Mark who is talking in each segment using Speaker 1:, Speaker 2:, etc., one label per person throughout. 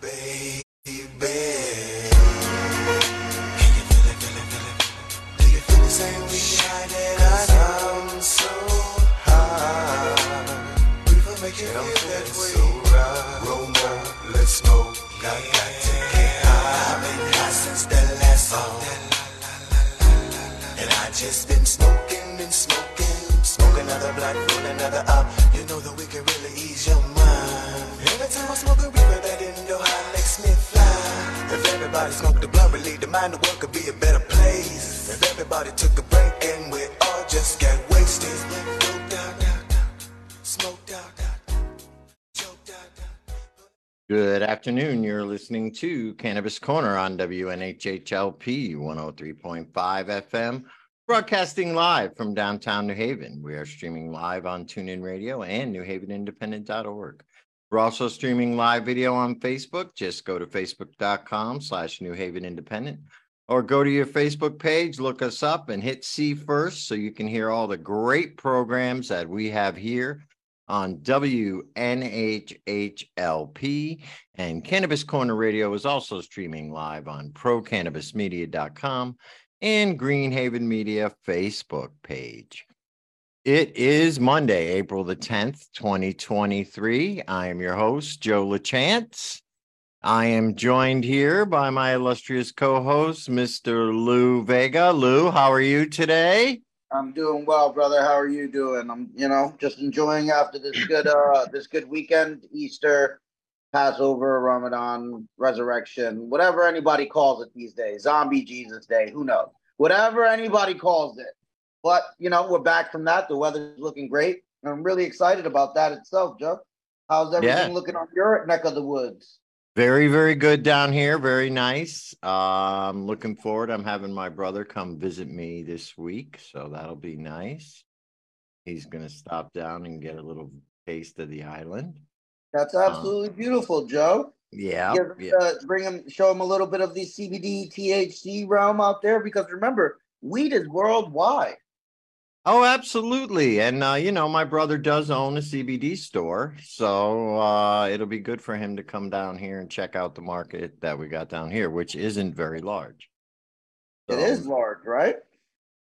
Speaker 1: baby. Mind, the world could be a better place. If everybody took a break and we all just get wasted.
Speaker 2: Good afternoon. You're listening to Cannabis Corner on WNHHLP 103.5 FM, broadcasting live from downtown New Haven. We are streaming live on TuneIn Radio and NewHavenIndependent.org. We're also streaming live video on Facebook. Just go to facebook.com slash New Haven Independent or go to your Facebook page, look us up and hit see first so you can hear all the great programs that we have here on WNHHLP. And Cannabis Corner Radio is also streaming live on procannabismedia.com and Greenhaven Media Facebook page. It is Monday, April the 10th, 2023. I am your host, Joe LaChance. I am joined here by my illustrious co-host, Mr. Lou Vega. Lou, how are you today?
Speaker 3: I'm doing well, brother. How are you doing? I'm, you know, just enjoying after this good, uh, this good weekend, Easter, Passover, Ramadan, Resurrection, whatever anybody calls it these days, Zombie Jesus Day, who knows? Whatever anybody calls it. But you know, we're back from that. The weather's looking great. I'm really excited about that itself, Joe. How's everything
Speaker 2: Yeah.
Speaker 3: looking on your neck of the woods?
Speaker 2: Very, very good down here. Very nice. Um, looking forward. I'm having my brother come visit me this week, so that'll be nice. He's gonna stop down and get a little taste of the island.
Speaker 3: That's absolutely beautiful, Joe.
Speaker 2: Yeah,
Speaker 3: Give
Speaker 2: yeah.
Speaker 3: uh, bring him, show him a little bit of the CBD THC realm out there because remember, weed is worldwide.
Speaker 2: Oh, absolutely. And uh, you know, my brother does own a CBD store, so uh, it'll be good for him to come down here and check out the market that we got down here, which isn't very large.
Speaker 3: It
Speaker 2: So,
Speaker 3: is large, right?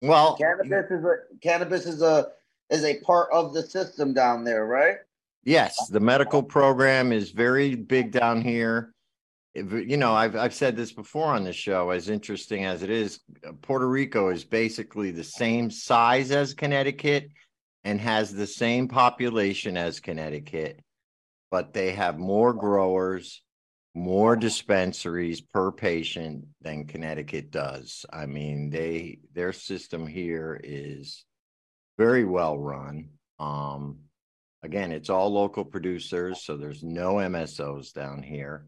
Speaker 2: well.
Speaker 3: Cannabis is a cannabis is a is a part of the system down there, right?
Speaker 2: Yes, the medical program is very big down here. You know, I've I've said this before on the show. As interesting as it is, uh, Puerto Rico is basically the same size as Connecticut and has the same population as Connecticut, but they have more growers, more dispensaries per patient than Connecticut does. I mean, they their system here is very well run. Um, again, it's all local producers, so there's no MSOs down here.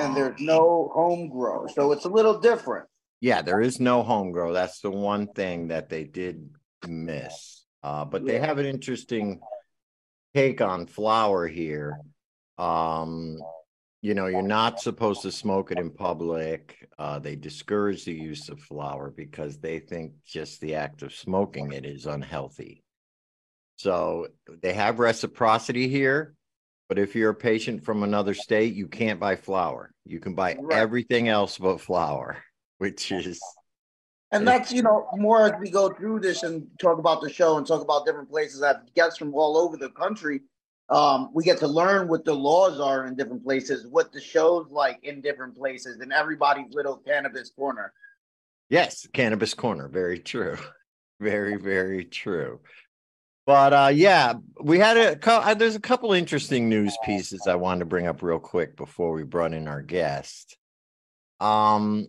Speaker 3: And there's
Speaker 2: Um,
Speaker 3: no home grow, so it's a little different.
Speaker 2: yeah, there is no home grow. That's the one thing that they did miss. Uh, but they have an interesting take on flower here. Um, you know, you're not supposed to smoke it in public. Uh, they discourage the use of flower because they think just the act of smoking it is unhealthy. So they have reciprocity here. But if you're a patient from another state, you can't buy flower. You can buy
Speaker 3: Right.
Speaker 2: everything else but flower, which is
Speaker 3: And that's you know more as we go through this and talk about the show and talk about different places that guests from all over the country. Um, we get to learn what the laws are in different places, what the shows like in different places, in everybody's little cannabis corner.
Speaker 2: yes, cannabis corner. Very true. Very, very true. But uh yeah, we had a there's a couple interesting news pieces I wanted to bring up real quick before we brought in our guest. Um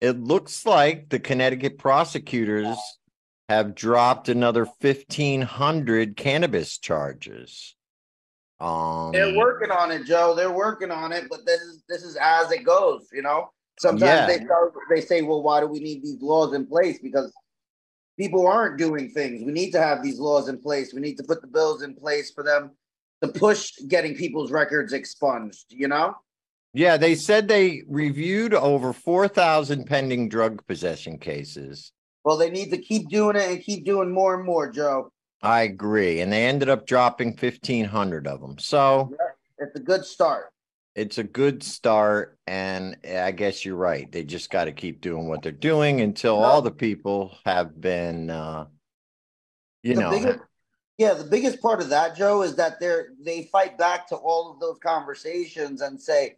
Speaker 2: it looks like the Connecticut prosecutors have dropped another 1500 cannabis charges. Um
Speaker 3: They're working on it, Joe. They're working on it, but this is this is as it goes. You know, sometimes
Speaker 2: Yeah.
Speaker 3: they start, they say, "Well, why do we need these laws in place?" Because people aren't doing things. We need to have these laws in place. We need to put the bills in place for them to push getting people's records expunged. You know,
Speaker 2: Yeah, they said they reviewed over 4,000 pending drug possession cases.
Speaker 3: well, they need to keep doing it and keep doing more and more, Joe.
Speaker 2: I agree. And they ended up dropping 1,500 of them. So,
Speaker 3: It's a good start.
Speaker 2: It's a good start and i guess you're right they just got to keep doing what they're doing until all the people have been uh you
Speaker 3: The
Speaker 2: know
Speaker 3: biggest- yeah, the biggest part of that, Joe, is that they're they fight back to all of those conversations and say,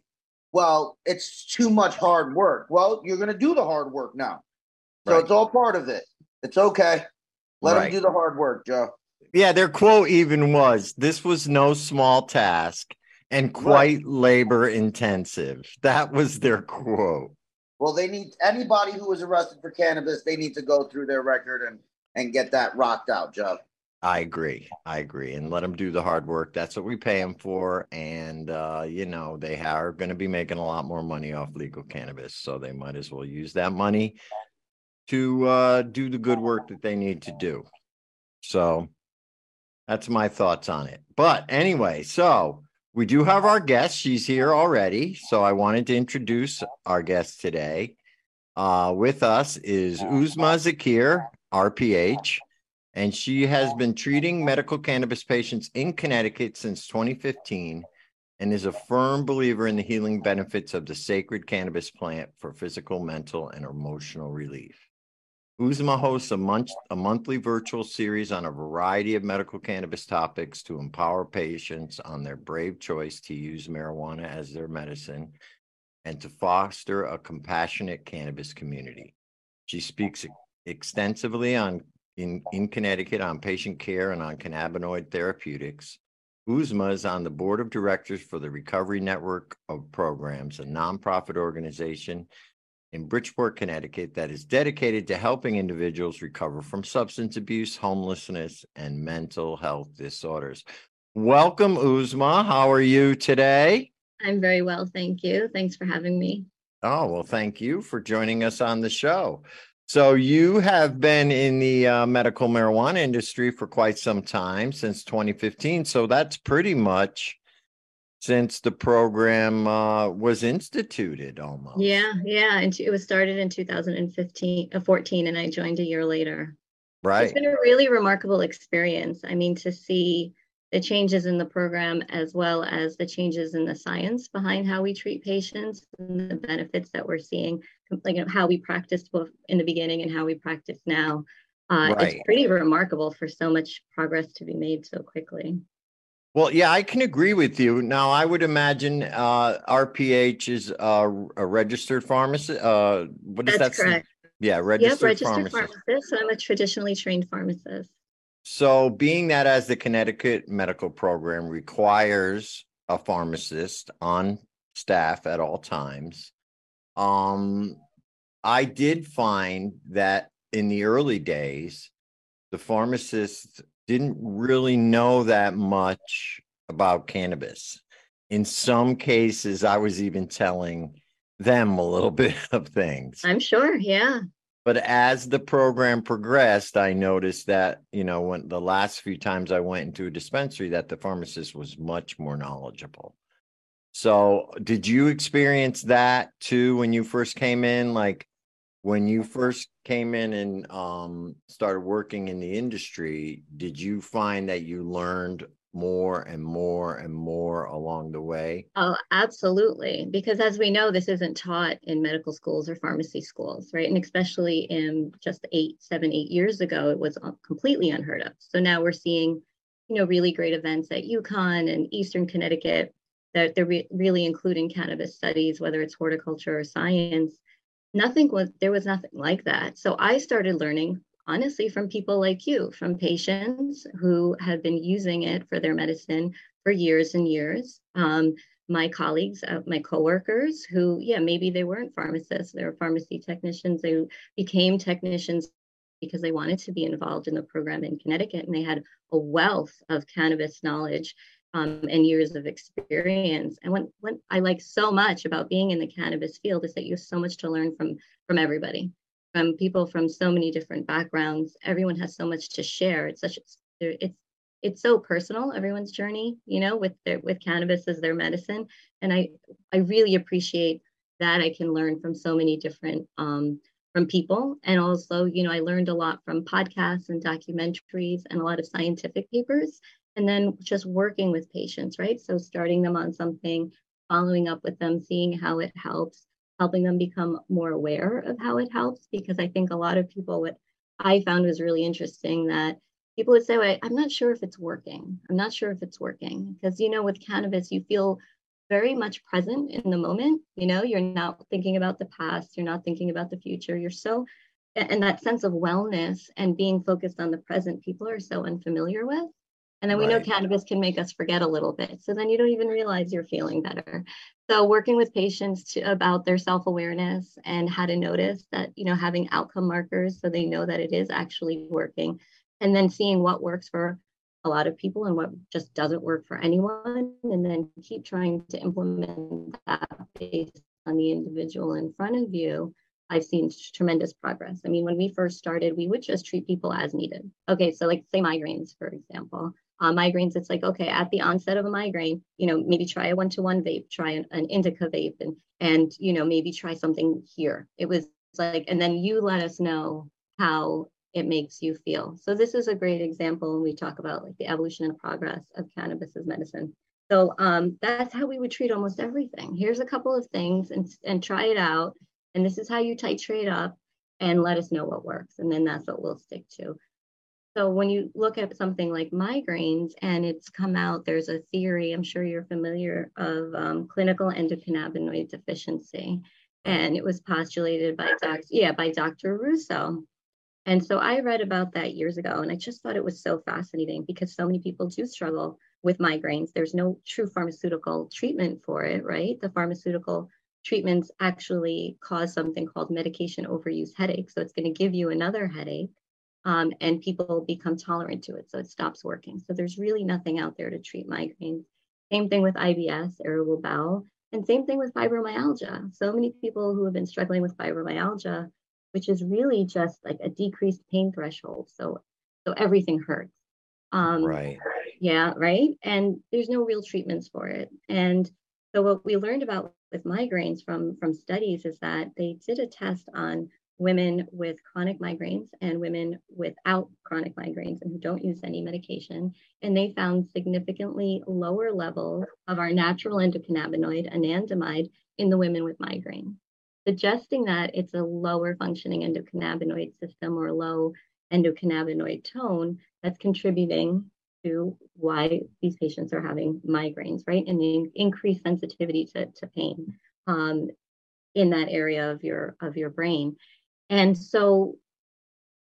Speaker 3: "Well, it's too much hard work." Well, you're going to do the hard work now, so
Speaker 2: Right.
Speaker 3: it's all part of it. It's okay. Let
Speaker 2: Right.
Speaker 3: them do the hard work, Joe.
Speaker 2: yeah their quote even was this was no small task and quite labor intensive that was their quote
Speaker 3: Well, they need anybody who was arrested for cannabis. They need to go through their record and and get that rocked out, Joe.
Speaker 2: I agree. I agree. And let them do the hard work. That's what we pay them for. And, uh, you know, they are going to be making a lot more money off legal cannabis. So they might as well use that money to uh, do the good work that they need to do. So that's my thoughts on it. But anyway, so we do have our guest. She's here already. So I wanted to introduce our guest today. Uh, with us is Uzma Zakir, RPH and she has been treating medical cannabis patients in Connecticut since 2015 and is a firm believer in the healing benefits of the sacred cannabis plant for physical, mental, and emotional relief. Uzma hosts a, month, a monthly virtual series on a variety of medical cannabis topics to empower patients on their brave choice to use marijuana as their medicine and to foster a compassionate cannabis community. She speaks extensively on in, in Connecticut on patient care and on cannabinoid therapeutics. Uzma is on the board of directors for the Recovery Network of Programs, a nonprofit organization in Bridgeport, Connecticut that is dedicated to helping individuals recover from substance abuse, homelessness, and mental health disorders. Welcome, Uzma. How are you today?
Speaker 4: I'm very well, thank you. Thanks for having me.
Speaker 2: Oh, well, thank you for joining us on the show. So, you have been in the uh, medical marijuana industry for quite some time, since 2015. So, that's pretty much since the program uh, was instituted almost.
Speaker 4: Yeah, yeah. And it was started in 2015, uh, 14, and I joined a year later.
Speaker 2: Right, it's
Speaker 4: been a really remarkable experience. I mean, to see the changes in the program as well as the changes in the science behind how we treat patients and the benefits that we're seeing, like you know, how we practiced in the beginning and how we practice now. Uh,
Speaker 2: Right.
Speaker 4: It's pretty remarkable for so much progress to be made so quickly.
Speaker 2: Well, yeah, I can agree with you. Now, I would imagine uh, RPH is uh, a registered pharmacist. Uh, what is
Speaker 4: That's
Speaker 2: that?
Speaker 4: correct.
Speaker 2: Yeah,
Speaker 4: Yep,
Speaker 2: registered,
Speaker 4: registered
Speaker 2: pharmacist.
Speaker 4: pharmacist. So I'm a traditionally trained pharmacist.
Speaker 2: So, being that as the Connecticut medical program requires a pharmacist on staff at all times, um, I did find that in the early days, the pharmacists didn't really know that much about cannabis. In some cases, I was even telling them a little bit of things.
Speaker 4: I'm sure. Yeah.
Speaker 2: But as the program progressed, I noticed that, you know, when the last few times I went into a dispensary, that the pharmacist was much more knowledgeable. So, did you experience that too when you first came in? Like when you first came in and um, started working in the industry, did you find that you learned more and more and more along the way?
Speaker 4: Oh, absolutely. Because as we know, this isn't taught in medical schools or pharmacy schools, right? And especially in just eight, seven, eight years ago, it was uh, completely unheard of. So now we're seeing, you know, really great events at UConn and Eastern Connecticut that they're re- really including cannabis studies, whether it's horticulture or science. Nothing was, there was nothing like that. So I started learning honestly from people like you, from patients who have been using it for their medicine for years and years. Um, my colleagues, uh, my coworkers, who, yeah, maybe they weren't pharmacists, they were pharmacy technicians, they became technicians because they wanted to be involved in the program in Connecticut and they had a wealth of cannabis knowledge um, and years of experience. And what, what I like so much about being in the cannabis field is that you have so much to learn from from everybody from people from so many different backgrounds. Everyone has so much to share. It's such it's it's so personal everyone's journey, you know, with their with cannabis as their medicine, and I I really appreciate that I can learn from so many different um, from people, and also you know I learned a lot from podcasts and documentaries and a lot of scientific papers, and then just working with patients, right? So starting them on something following up with them, seeing how it helps, helping them become more aware of how it helps. Because I think a lot of people, what I found was really interesting that people would say, well, I'm not sure if it's working. I'm not sure if it's working. Because, you know, with cannabis, you feel very much present in the moment. You know, you're not thinking about the past, you're not thinking about the future. You're so, and that sense of wellness and being focused on the present, people are so unfamiliar with. And then we know cannabis can make us forget a little bit. So then you don't even realize you're feeling better. So working with patients to, about their self-awareness and how to notice that, you know, having outcome markers so they know that it is actually working. And then seeing what works for a lot of people and what just doesn't work for anyone. And then keep trying to implement that based on the individual in front of you. I've seen tremendous progress. I mean, when we first started, we would just treat people as needed. Okay, so like say migraines, for example uh, migraines, it's like, okay, at the onset of a migraine, you know, maybe try a one-to-one vape, try an, an indica vape and, and, you know, maybe try something here. It was like, and then you let us know how it makes you feel. So this is a great example when we talk about like the evolution and progress of cannabis as medicine. So um, that's how we would treat almost everything. Here's a couple of things and, and try it out. And this is how you titrate up and let us know what works. And then that's what we'll stick to. So when you look at something like migraines and it's come out, there's a theory, I'm sure you're familiar of um, clinical endocannabinoid deficiency. And it was postulated by Dr. Yeah, by Dr. Russo. And so I read about that years ago and I just thought it was so fascinating because so many people do struggle with migraines. There's no true pharmaceutical treatment for it, right? The pharmaceutical treatments actually cause something called medication overuse headache. So it's going to give you another headache um, and people become tolerant to it. So it stops working. So there's really nothing out there to treat migraines. Same thing with IBS, irritable bowel, and same thing with fibromyalgia. So many people who have been struggling with fibromyalgia, which is really just like a decreased pain threshold. So, so everything hurts. Um,
Speaker 2: Right.
Speaker 4: yeah, right. And there's no real treatments for it. And so what we learned about with migraines from from studies is that they did a test on women with chronic migraines and women without chronic migraines and who don't use any medication. And they found significantly lower levels of our natural endocannabinoid, anandamide, in the women with migraine, suggesting that it's a lower functioning endocannabinoid system or low endocannabinoid tone that's contributing to why these patients are having migraines, right? And the increased sensitivity to, to pain um, in that area of your of your brain. And so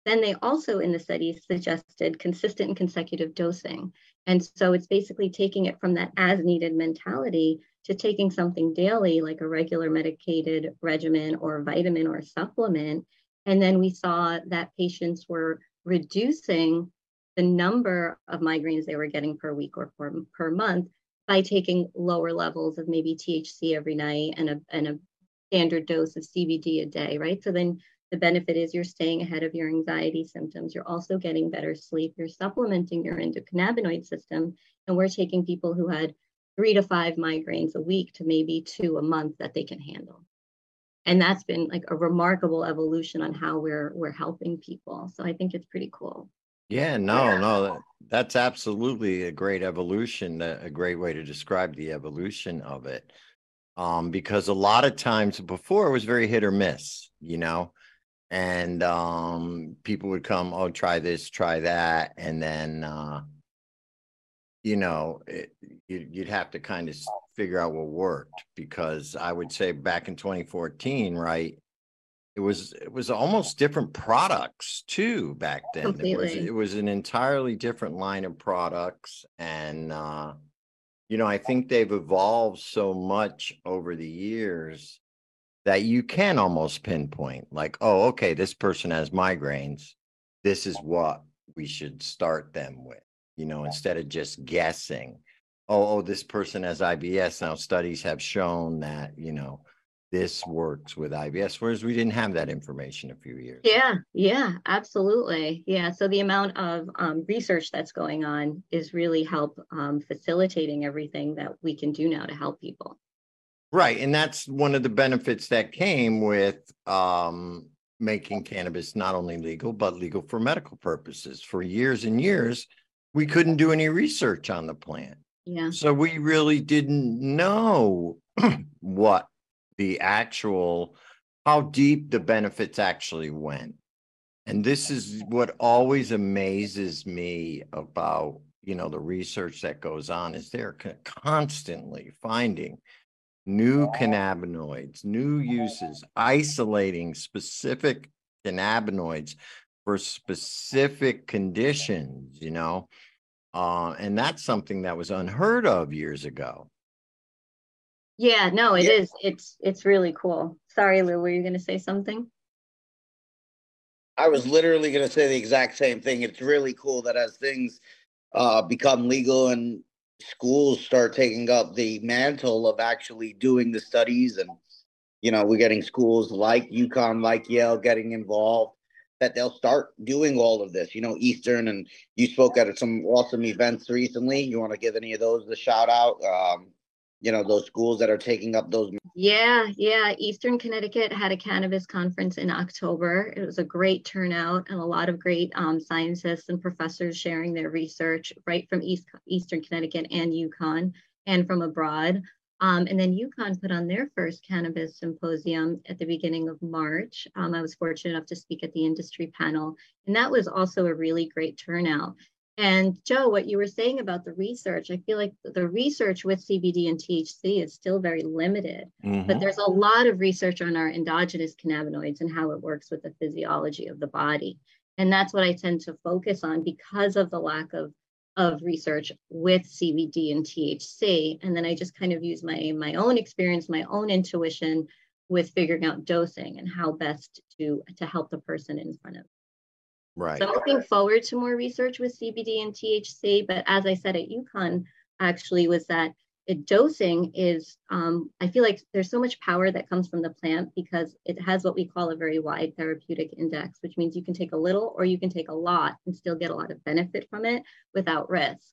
Speaker 4: then they also in the study suggested consistent and consecutive dosing. And so it's basically taking it from that as needed mentality to taking something daily, like a regular medicated regimen or vitamin or supplement. And then we saw that patients were reducing the number of migraines they were getting per week or per, per month by taking lower levels of maybe THC every night and a, and a standard dose of CBD a day, right? So then the benefit is you're staying ahead of your anxiety symptoms. You're also getting better sleep. You're supplementing your endocannabinoid system. And we're taking people who had three to five migraines a week to maybe two a month that they can handle. And that's been like a remarkable evolution on how we're we're helping people. So I think it's pretty cool.
Speaker 2: Yeah, no, no, that- that's absolutely a great evolution, a great way to describe the evolution of it. Um, because a lot of times before it was very hit or miss, you know, and um, people would come, oh, try this, try that, and then uh, you know, it, you, you'd have to kind of figure out what worked. Because I would say back in 2014, right, it was it was almost different products too back then. It was it was an entirely different line of products, and uh, you know, I think they've evolved so much over the years that you can almost pinpoint, like, oh, okay, this person has migraines. This is what we should start them with, you know, instead of just guessing. Oh, oh, this person has IBS. Now studies have shown that, you know, this works with IBS, whereas we didn't have that information a few years. ago.
Speaker 4: Yeah, yeah, absolutely. Yeah. So the amount of um, research that's going on is really help um, facilitating everything that we can do now to help people.
Speaker 2: Right. And that's one of the benefits that came with um, making cannabis not only legal, but legal for medical purposes. For years and years, we couldn't do any research on the plant.
Speaker 4: Yeah.
Speaker 2: So we really didn't know what the actual how deep the benefits actually went. And this is what always amazes me about, you know, the research that goes on is they're constantly finding new cannabinoids, new uses, isolating specific cannabinoids for specific conditions, you know. Uh, and that's something that was unheard of years ago.
Speaker 4: Yeah, no, it
Speaker 3: Yeah.
Speaker 4: is. It's it's really cool. Sorry, Lou, were you going to say something?
Speaker 3: I was literally going to say the exact same thing. It's really cool that as things uh, become legal and schools start taking up the mantle of actually doing the studies, and you know, we're getting schools like UConn, like Yale, getting involved. That they'll start doing all of this. You know, Eastern, and you spoke at some awesome events recently. You want to give any of those the shout out? Um, you know, those schools that are taking up those
Speaker 4: Yeah, yeah. Eastern Connecticut had a cannabis conference in October. It was a great turnout and a lot of great um, scientists and professors sharing their research right from East Eastern Connecticut and UConn and from abroad. Um, and then UConn put on their first cannabis symposium at the beginning of March. Um, I was fortunate enough to speak at the industry panel, and that was also a really great turnout. And Joe, what you were saying about the research, I feel like the research with CBD and THC is still very limited,
Speaker 2: Mhm.
Speaker 4: but there's a lot of research on our endogenous cannabinoids and how it works with the physiology of the body. And that's what I tend to focus on because of the lack of of research with CBD and THC. And then I just kind of use my my own experience, my own intuition with figuring out dosing and how best to to help the person in front of
Speaker 2: Right.
Speaker 4: so I'm looking forward to more research with CBD and THC. But as I said at UConn, actually, was that it, dosing is, um, I feel like there's so much power that comes from the plant because it has what we call a very wide therapeutic index, which means you can take a little or you can take a lot and still get a lot of benefit from it without risk.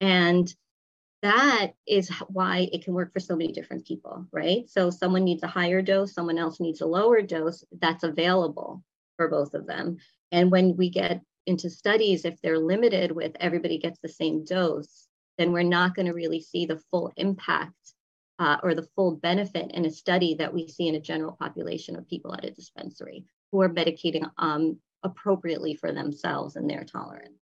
Speaker 4: And that is why it can work for so many different people, right? So someone needs a higher dose, someone else needs a lower dose that's available for both of them. And when we get into studies, if they're limited with everybody gets the same dose, then we're not going to really see the full impact uh, or the full benefit in a study that we see in a general population of people at a dispensary who are medicating um, appropriately for themselves and their tolerance.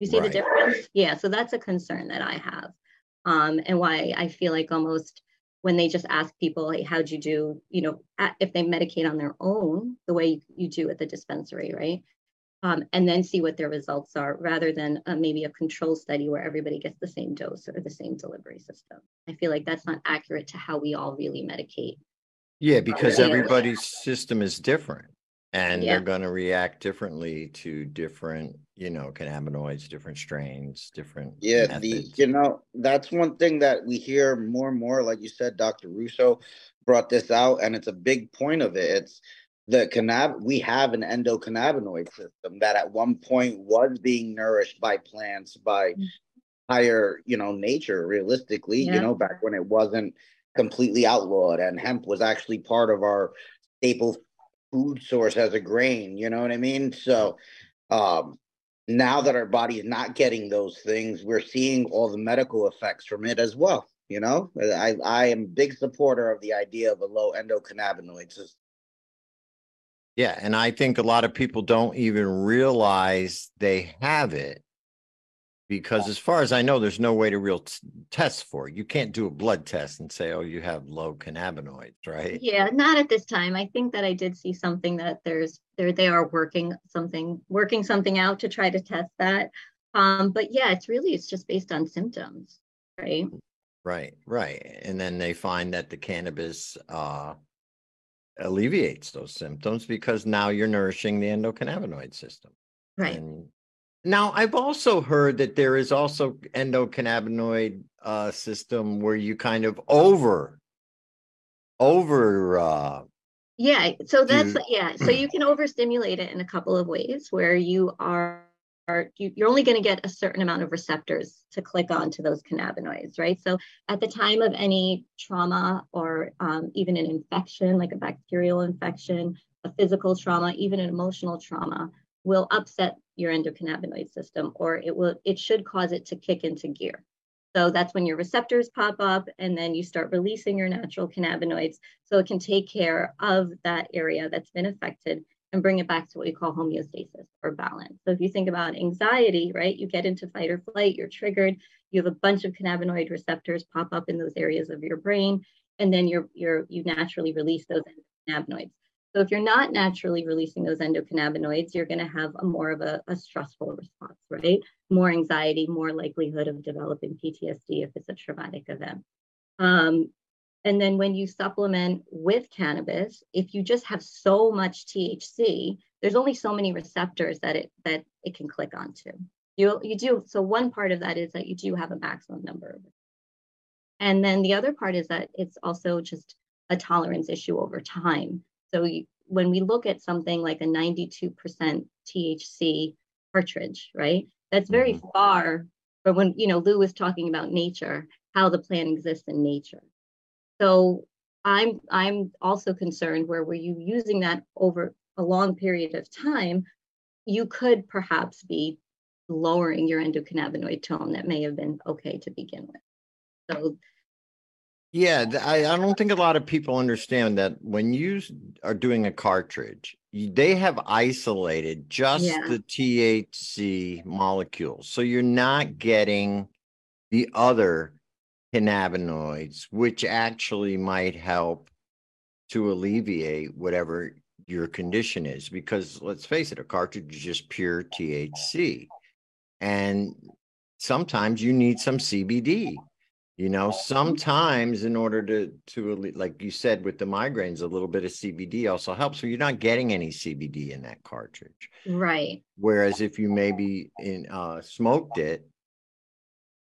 Speaker 4: You see
Speaker 2: Right.
Speaker 4: the difference? Yeah, so that's a concern that I have. Um, and why I feel like almost when they just ask people, hey, how'd you do, you know, if they medicate on their own, the way you do at the dispensary, right? Um, and then see what their results are rather than uh, maybe a control study where everybody gets the same dose or the same delivery system. I feel like that's not accurate to how we all really medicate.
Speaker 2: Yeah, because
Speaker 4: Yeah.
Speaker 2: everybody's system is different and
Speaker 4: Yeah.
Speaker 2: they're going to react differently to different, you know, cannabinoids, different strains, different
Speaker 3: Yeah, the you know that's one thing that we hear more and more. Like you said, Dr. Russo brought this out, and it's a big point of it. It's the cannab. We have an endocannabinoid system that at one point was being nourished by plants, by
Speaker 4: Mm.
Speaker 3: higher, you know, nature. Realistically,
Speaker 4: Yeah.
Speaker 3: you know, back when it wasn't completely outlawed, and hemp was actually part of our staple food source as a grain. You know what I mean? So, um, now that our body is not getting those things, we're seeing all the medical effects from it as well. You know, I I am big supporter of the idea of a low endocannabinoid system.
Speaker 2: Yeah, and I think a lot of people don't even realize they have it because, as far as I know, there's no way to real t- test for it. You can't do a blood test and say, "Oh, you have low cannabinoids," right?
Speaker 4: Yeah, not at this time. I think that I did see something that there's there they are working something working something out to try to test that. Um, but yeah, it's really it's just based on symptoms, right?
Speaker 2: Right, right. And then they find that the cannabis uh, alleviates those symptoms because now you're nourishing the endocannabinoid system.
Speaker 4: Right.
Speaker 2: And now I've also heard that there is also endocannabinoid uh, system where you kind of over over uh,
Speaker 4: Yeah, so that's yeah, so you can overstimulate it in a couple of ways where you are you, you're only going to get a certain amount of receptors to click on to those cannabinoids, right? So at the time of any trauma or um, even an infection, like a bacterial infection, a physical trauma, even an emotional trauma, will upset your endocannabinoid system, or it will it should cause it to kick into gear. So that's when your receptors pop up and then you start releasing your natural cannabinoids. So it can take care of that area that's been affected and bring it back to what we call homeostasis or balance. So if you think about anxiety, right, you get into fight or flight, you're triggered, you have a bunch of cannabinoid receptors pop up in those areas of your brain, and then you're you're you naturally release those cannabinoids. So if you're not naturally releasing those endocannabinoids, you're going to have a more of a, a, stressful response, right? More anxiety, more likelihood of developing PTSD if it's a traumatic event. Um, and then when you supplement with cannabis, if you just have so much THC, there's only so many receptors that it that it can click onto. You you do so one part of that is that you do have a maximum number. And then the other part is that it's also just a tolerance issue over time. So you, when we look at something like a 92% THC cartridge, right? That's very mm-hmm. far from when, you know, Lou was talking about nature, how the plant exists in nature. So I'm I'm also concerned where were you using that over a long period of time, you could perhaps be lowering your endocannabinoid tone that may have been okay to begin with. So
Speaker 2: yeah, I, I don't think a lot of people understand that when you are doing a cartridge, you, they have isolated just yeah. the THC molecules. So you're not getting the other cannabinoids, which actually might help to alleviate whatever your condition is. Because let's face it, a cartridge is just pure THC. And sometimes you need some CBD you know sometimes in order to to like you said with the migraines a little bit of cbd also helps so you're not getting any cbd in that cartridge
Speaker 4: right
Speaker 2: whereas if you maybe in uh smoked it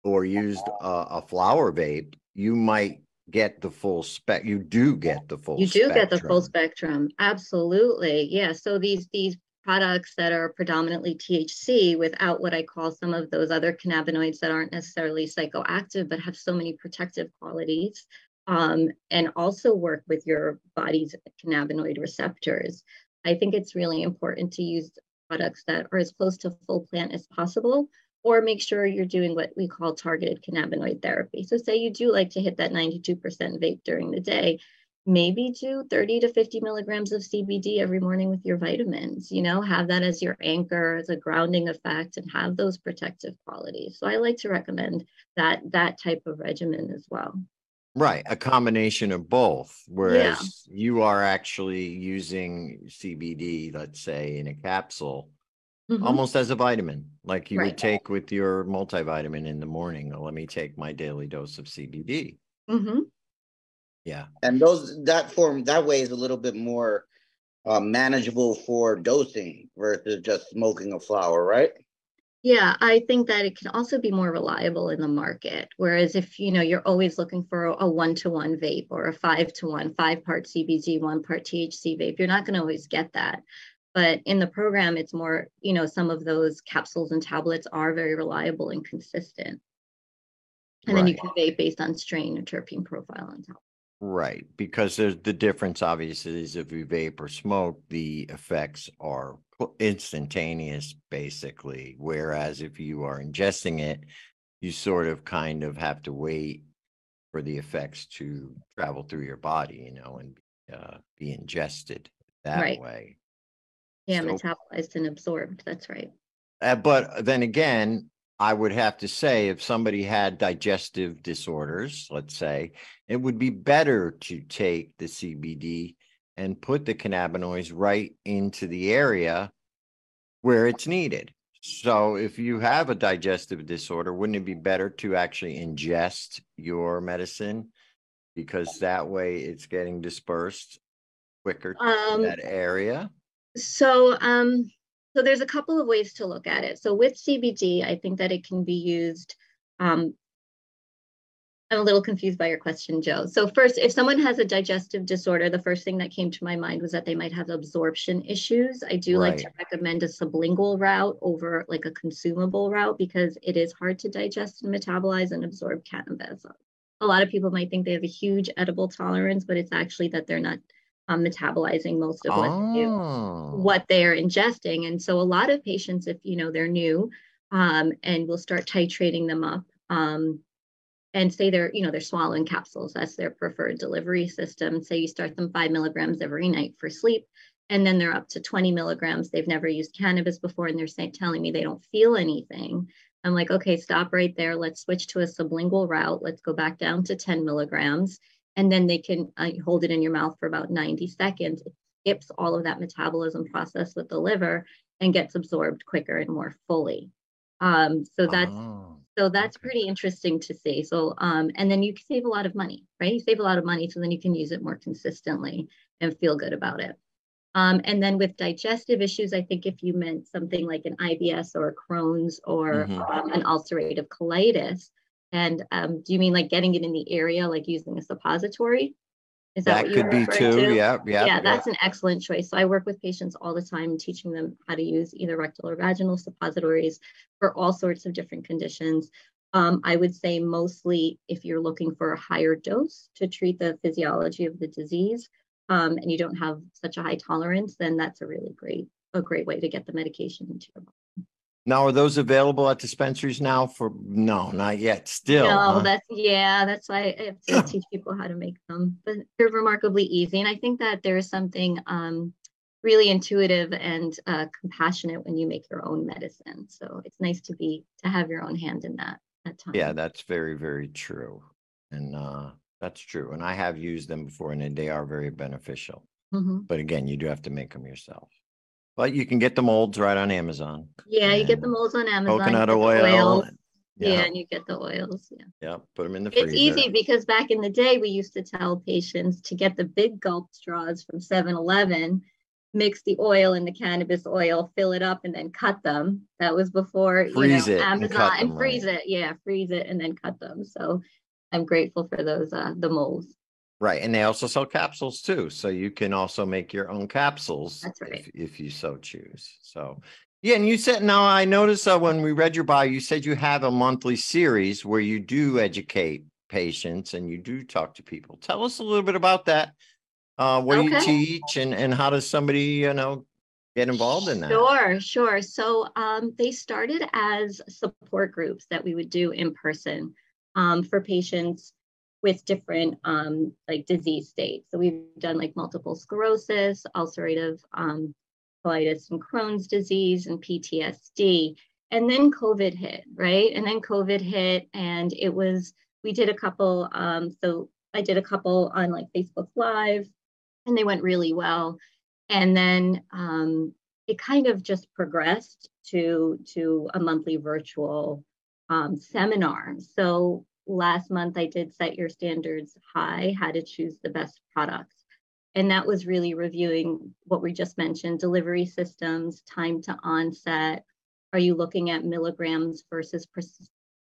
Speaker 2: or used a, a flower vape you might get the full spec you do get the full
Speaker 4: you do spectrum. get the full spectrum absolutely yeah so these these products that are predominantly THC without what I call some of those other cannabinoids that aren't necessarily psychoactive but have so many protective qualities um, and also work with your body's cannabinoid receptors. I think it's really important to use products that are as close to full plant as possible or make sure you're doing what we call targeted cannabinoid therapy. So say you do like to hit that 92% vape during the day, maybe do 30 to 50 milligrams of CBD every morning with your vitamins, you know, have that as your anchor, as a grounding effect, and have those protective qualities. So I like to recommend that that type of regimen as well.
Speaker 2: Right, a combination of both. Whereas yeah. you are actually using CBD, let's say, in a capsule, mm-hmm. almost as a vitamin, like you right. would take with your multivitamin in the morning. let me take my daily dose of CBD.
Speaker 4: Mm-hmm.
Speaker 2: Yeah.
Speaker 3: And those that form that way is a little bit more uh, manageable for dosing versus just smoking a flower, right?
Speaker 4: Yeah, I think that it can also be more reliable in the market. Whereas if you know you're always looking for a one to one vape or a five to one, five part CBD, one part THC vape, you're not going to always get that. But in the program, it's more, you know, some of those capsules and tablets are very reliable and consistent. And right. then you can vape based on strain or terpene profile on top.
Speaker 2: Right, because there's the difference obviously is if you vape or smoke, the effects are instantaneous basically. Whereas if you are ingesting it, you sort of kind of have to wait for the effects to travel through your body, you know, and uh, be ingested that right. way.
Speaker 4: Yeah, so, metabolized and absorbed. That's right.
Speaker 2: Uh, but then again, I would have to say, if somebody had digestive disorders, let's say, it would be better to take the CBD and put the cannabinoids right into the area where it's needed. So, if you have a digestive disorder, wouldn't it be better to actually ingest your medicine because that way it's getting dispersed quicker um, that area?
Speaker 4: So, um, so there's a couple of ways to look at it. So with CBD, I think that it can be used. Um, I'm a little confused by your question, Joe. So first, if someone has a digestive disorder, the first thing that came to my mind was that they might have absorption issues. I do right. like to recommend a sublingual route over like a consumable route because it is hard to digest and metabolize and absorb cannabis. A lot of people might think they have a huge edible tolerance, but it's actually that they're not um, metabolizing most of what oh. what they're ingesting. And so a lot of patients, if you know they're new, um, and we'll start titrating them up. Um, and say they're, you know, they're swallowing capsules. That's their preferred delivery system. Say you start them five milligrams every night for sleep, and then they're up to 20 milligrams. They've never used cannabis before, and they're saying, telling me they don't feel anything. I'm like, okay, stop right there. Let's switch to a sublingual route. Let's go back down to 10 milligrams. And then they can uh, hold it in your mouth for about 90 seconds. It skips all of that metabolism process with the liver and gets absorbed quicker and more fully. Um, so that's
Speaker 2: Oh,
Speaker 4: so that's
Speaker 2: okay.
Speaker 4: pretty interesting to see. So um, and then you can save a lot of money, right? You save a lot of money, so then you can use it more consistently and feel good about it. Um, and then with digestive issues, I think if you meant something like an IBS or Crohn's or
Speaker 2: Mhm.
Speaker 4: um, an ulcerative colitis, and um, do you mean like getting it in the area, like using a suppository? Is that,
Speaker 2: That
Speaker 4: what you
Speaker 2: could be too.
Speaker 4: to?
Speaker 2: Yeah, yeah.
Speaker 4: yeah, that's an excellent choice. So I work with patients all the time, teaching them how to use either rectal or vaginal suppositories for all sorts of different conditions. Um, I would say mostly if you're looking for a higher dose to treat the physiology of the disease, um, and you don't have such a high tolerance, then that's a really great a great way to get the medication into your body.
Speaker 2: Now, are those available at dispensaries now for, no, not yet, still,
Speaker 4: no,
Speaker 2: huh?
Speaker 4: that's yeah, that's why I have to teach people how to make them. But they're remarkably easy, and I think that there's something um, really intuitive and uh, compassionate when you make your own medicine. So it's nice to be to have your own hand in that at times.
Speaker 2: Yeah, that's very, very true. And uh, that's true. And I have used them before and they are very beneficial.
Speaker 4: Mhm.
Speaker 2: But again, you do have to make them yourself. But you can get the molds right on Amazon.
Speaker 4: Yeah, you get the molds on Amazon.
Speaker 2: Coconut
Speaker 4: the
Speaker 2: oil.
Speaker 4: Yeah.
Speaker 2: Yeah,
Speaker 4: and you get the oils. Yeah.
Speaker 2: yeah, put them in the freezer.
Speaker 4: It's easy because back in the day, we used to tell patients to get the big gulp straws from 7 Eleven, mix the oil in the cannabis oil, fill it up, and then cut them. That was before
Speaker 2: Freeze
Speaker 4: you
Speaker 2: it
Speaker 4: know,
Speaker 2: and
Speaker 4: Amazon and,
Speaker 2: them,
Speaker 4: freeze it. Yeah, freeze it and then cut them. So I'm grateful for those, uh, the molds.
Speaker 2: Right. And they also sell capsules too. So you can also make your own capsules.
Speaker 4: That's right.
Speaker 2: If, if you so choose. So, yeah. And you said, now I noticed uh, when we read your bio, you said you have a monthly series where you do educate patients and you do talk to people. Tell us a little bit about that. Uh, what do you teach and, and how does somebody, you know, get involved in that?
Speaker 4: Sure, sure. So um, they started as support groups that we would do in person um, for patients with different um, like disease states. So we've done like multiple sclerosis, ulcerative um, colitis, and Crohn's disease, and PTSD. And then COVID hit, right? And then COVID hit, and it was we did a couple. Um, so I did a couple on like Facebook Live, and they went really well and then um, it kind of just progressed to to a monthly virtual um, seminar. So last month I did set your standards high, how to choose the best products. And that was really reviewing what we just mentioned, delivery systems, time to onset. Are you looking at milligrams versus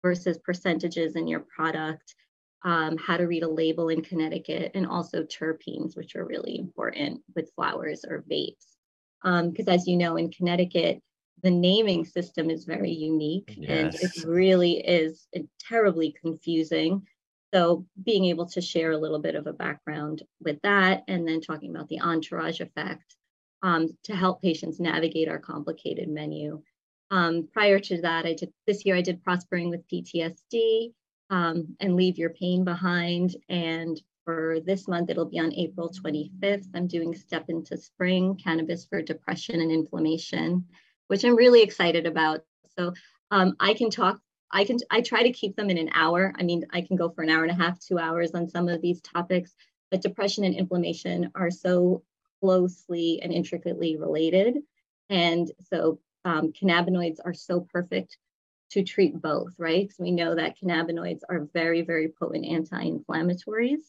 Speaker 4: versus percentages in your product? um, how to read a label in Connecticut, and also terpenes, which are really important with flowers or vapes. Because as you know, in Connecticut, the naming system is very unique and it really is terribly confusing. So being able to share a little bit of a background with that, and then talking about the entourage effect um, to help patients navigate our complicated menu. Um, prior to that, I did this year I did prospering with PTSD um, and leave your pain behind. And for this month, it'll be on April 25th. I'm doing Step into Spring Cannabis for Depression and Inflammation, which I'm really excited about. So um, I can talk. I can. I try to keep them in an hour. I mean, I can go for an hour and a half, two hours on some of these topics. But depression and inflammation are so closely and intricately related, and so um, cannabinoids are so perfect to treat both, right? So we know that cannabinoids are very, very potent anti-inflammatories.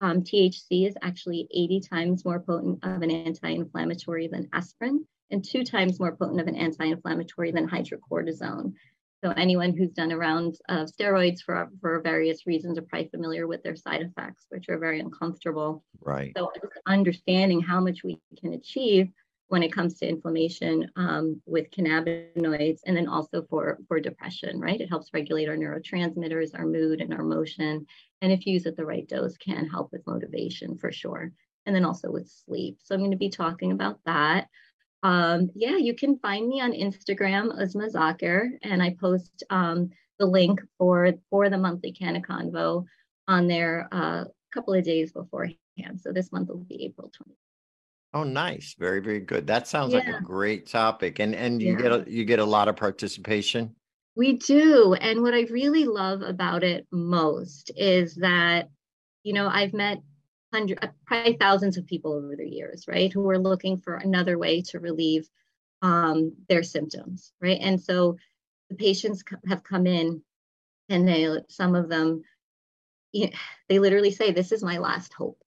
Speaker 4: Um, THC is actually 80 times more potent of an anti-inflammatory than aspirin and two times more potent of an anti-inflammatory than hydrocortisone. So anyone who's done a round of steroids for, for various reasons are probably familiar with their side effects, which are very uncomfortable.
Speaker 2: Right.
Speaker 4: So just understanding how much we can achieve when it comes to inflammation um, with cannabinoids and then also for, for depression, right? It helps regulate our neurotransmitters, our mood and our motion. And if used at the right dose can help with motivation for sure. And then also with sleep. So I'm going to be talking about that. Um, yeah, you can find me on Instagram, Uzma Zakir, and I post um, the link for for the monthly Canna Convo on there a uh, couple of days beforehand. So this month will be April 20th.
Speaker 2: Oh, nice. Very, very good. That sounds yeah. like a great topic. And and you yeah. get a, you get a lot of participation.
Speaker 4: We do. And what I really love about it most is that, you know, I've met hundreds, uh, probably thousands of people over the years, right, who are looking for another way to relieve um, their symptoms, right? And so the patients have come in and they, some of them, they literally say, This is my last hope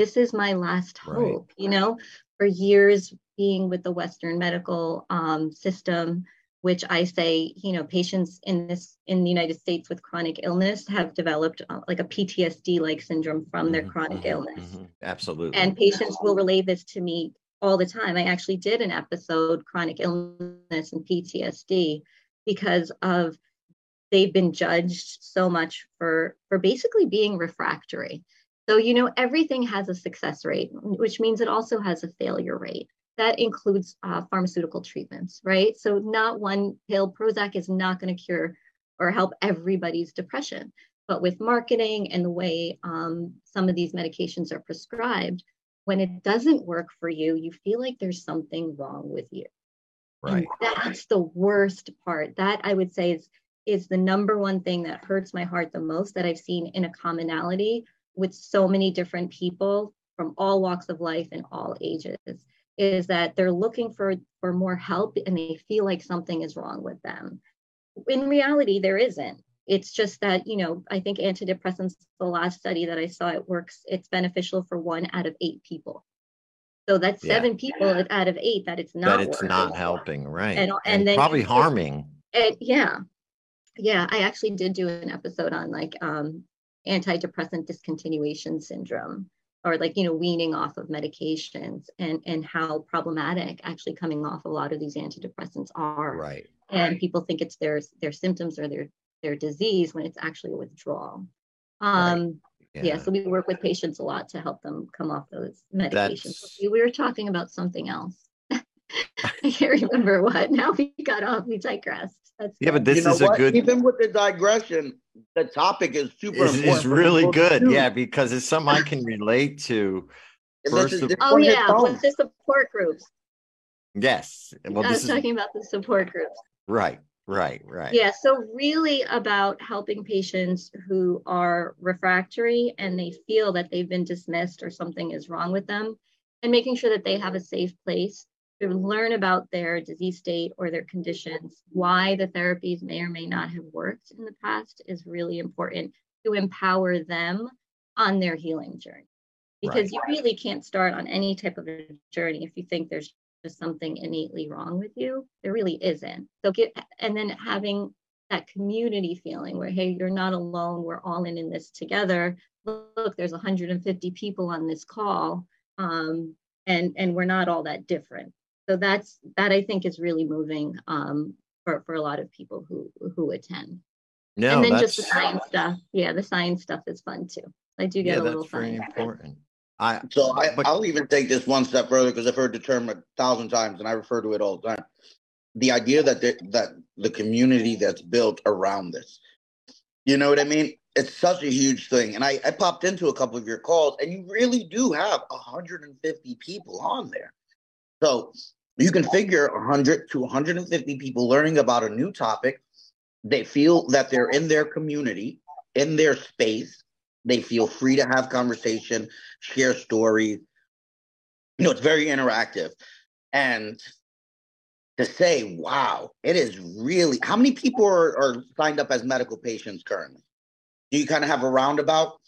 Speaker 4: this is my last hope right. you know for years being with the western medical um, system which i say you know patients in this in the united states with chronic illness have developed uh, like a ptsd like syndrome from mm-hmm, their chronic mm-hmm, illness. mm-hmm,
Speaker 2: absolutely.
Speaker 4: And patients will relay this to me all the time. I actually did an episode chronic illness and ptsd because of they've been judged so much for for basically being refractory. So, you know, everything has a success rate, which means it also has a failure rate. That includes uh, pharmaceutical treatments, right? So, not one pill, Prozac is not going to cure or help everybody's depression. But with marketing and the way um, some of these medications are prescribed, when it doesn't work for you, you feel like there's something wrong with you.
Speaker 2: Right.
Speaker 4: And that's the worst part. That I would say is is the number one thing that hurts my heart the most that I've seen in a commonality with so many different people from all walks of life and all ages is that they're looking for for more help and they feel like something is wrong with them. In reality there isn't. It's just that you know i think antidepressants the last study that i saw it works it's beneficial for one out of eight people. So that's yeah. seven people out of eight that it's not
Speaker 2: that it's
Speaker 4: working.
Speaker 2: not helping right. And, and, and then probably harming.
Speaker 4: It, yeah. Yeah i actually did do an episode on like um antidepressant discontinuation syndrome or like you know weaning off of medications and and how problematic actually coming off a lot of these antidepressants are
Speaker 2: right
Speaker 4: and people think it's their their symptoms or their their disease when it's actually a withdrawal um right. yeah. yeah. so we work with patients a lot to help them come off those medications we were talking about something else i can't remember what now we got off we digressed
Speaker 2: That's yeah but this
Speaker 3: you know
Speaker 2: is
Speaker 3: what?
Speaker 2: a good
Speaker 3: even with the digression the topic is super
Speaker 2: is, is really good. Too. Yeah, because it's something I can relate to.
Speaker 4: First of, oh yeah, with the support groups.
Speaker 2: Yes.
Speaker 4: Well, I was talking is, about the support groups.
Speaker 2: Right, right, right.
Speaker 4: Yeah. So really about helping patients who are refractory and they feel that they've been dismissed or something is wrong with them and making sure that they have a safe place to learn about their disease state or their conditions, why the therapies may or may not have worked in the past is really important to empower them on their healing journey. Because right. you really can't start on any type of a journey if you think there's just something innately wrong with you. There really isn't. So get and then having that community feeling where hey, you're not alone. We're all in in this together. Look, there's 150 people on this call, um, and and we're not all that different so that's that I think is really moving um, for for a lot of people who who attend.
Speaker 2: No,
Speaker 4: and then just the science stuff. Yeah, the science stuff is fun too. I do get yeah, a little
Speaker 2: that's very important.
Speaker 3: I so I, but, I'll even take this one step further because I've heard the term a thousand times and I refer to it all the time. The idea that the, that the community that's built around this, you know what I mean? It's such a huge thing. And I, I popped into a couple of your calls, and you really do have 150 people on there. So you can figure 100 to 150 people learning about a new topic. They feel that they're in their community, in their space. They feel free to have conversation, share stories. You know, it's very interactive. And to say, wow, it is really how many people are, are signed up as medical patients currently? Do you kind of have a roundabout?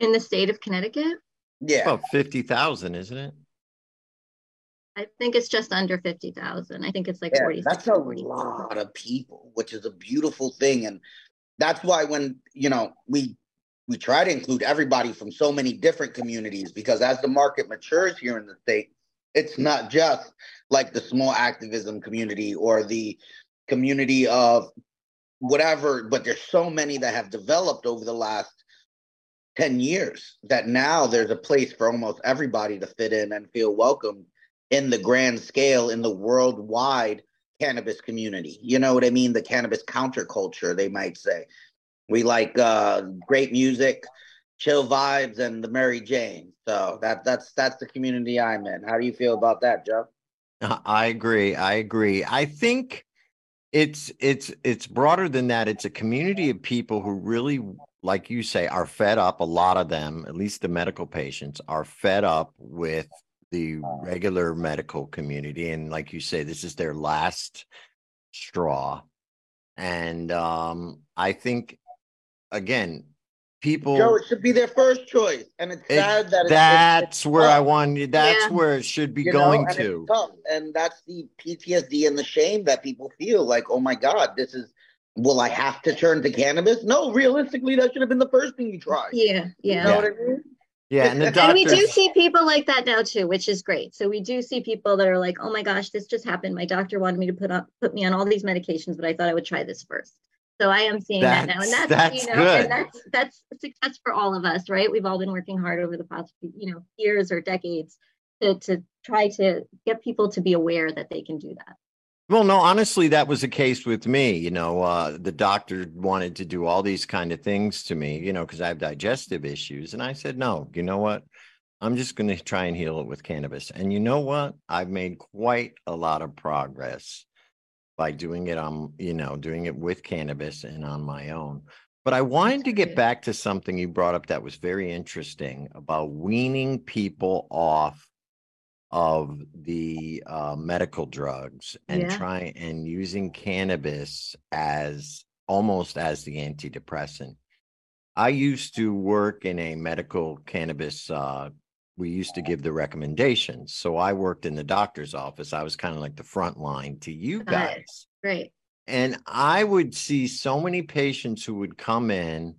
Speaker 4: In the state of Connecticut?
Speaker 3: Yeah.
Speaker 2: About 50,000, isn't it?
Speaker 4: I think it's just under 50,000. I think it's like yeah, 40.
Speaker 3: That's a 40. lot of people, which is a beautiful thing. And that's why when, you know, we we try to include everybody from so many different communities because as the market matures here in the state, it's not just like the small activism community or the community of whatever, but there's so many that have developed over the last 10 years that now there's a place for almost everybody to fit in and feel welcome in the grand scale, in the worldwide cannabis community. You know what I mean? The cannabis counterculture, they might say. We like uh, great music, chill vibes, and the Mary Jane. So that that's that's the community I'm in. How do you feel about that, Joe?
Speaker 2: Uh, I agree. I agree. I think it's it's it's broader than that. It's a community of people who really, like you say, are fed up. A lot of them, at least the medical patients, are fed up with the regular medical community. And like you say, this is their last straw. And um, I think again, people
Speaker 3: Joe, it should be their first choice, and it's
Speaker 2: it-
Speaker 3: sad that it's,
Speaker 2: that's where I
Speaker 3: tough,
Speaker 2: want that's
Speaker 4: Yeah.
Speaker 2: where it should be
Speaker 3: you know,
Speaker 2: going
Speaker 3: and
Speaker 2: to.
Speaker 3: tough, and that's the PTSD and the shame that people feel. Like, oh my God, this is. Will I have to turn to cannabis? No, realistically, that should have been the first thing you tried.
Speaker 4: Yeah,
Speaker 3: You
Speaker 4: yeah.
Speaker 3: know what I mean?
Speaker 2: Yeah, and the
Speaker 3: And
Speaker 4: And we do see people like that now too, which is great. So we do see people that are like, "Oh my gosh, this just happened. My doctor wanted me to put up put me on all these medications, but I thought I would try this first. So I am seeing that now, and
Speaker 2: That's-
Speaker 4: that's,
Speaker 2: that's
Speaker 4: you know,
Speaker 2: good.
Speaker 4: and that's that's success for all of us, right? We've all been working hard over the past you know years or decades to to try to get people to be aware that they can do that.
Speaker 2: Well, no, honestly, that was the case with me. You know, uh, the doctor wanted to do all these kind of things to me, you know, because I have digestive issues. And I said, no, you know what? I'm just going to try and heal it with cannabis. And you know what? I've made quite a lot of progress by doing it on, you know, doing it with cannabis and on my own. But I wanted to get back to something you brought up that was very interesting about weaning people off of the uh, medical drugs and
Speaker 4: Yeah.
Speaker 2: try and using cannabis as almost as the antidepressant. I used to work in a medical cannabis. Uh, we used to give the recommendations. So I worked in the doctor's office. I was kind of like the front line to you guys.
Speaker 4: Great.
Speaker 2: And I would see so many patients who would come in,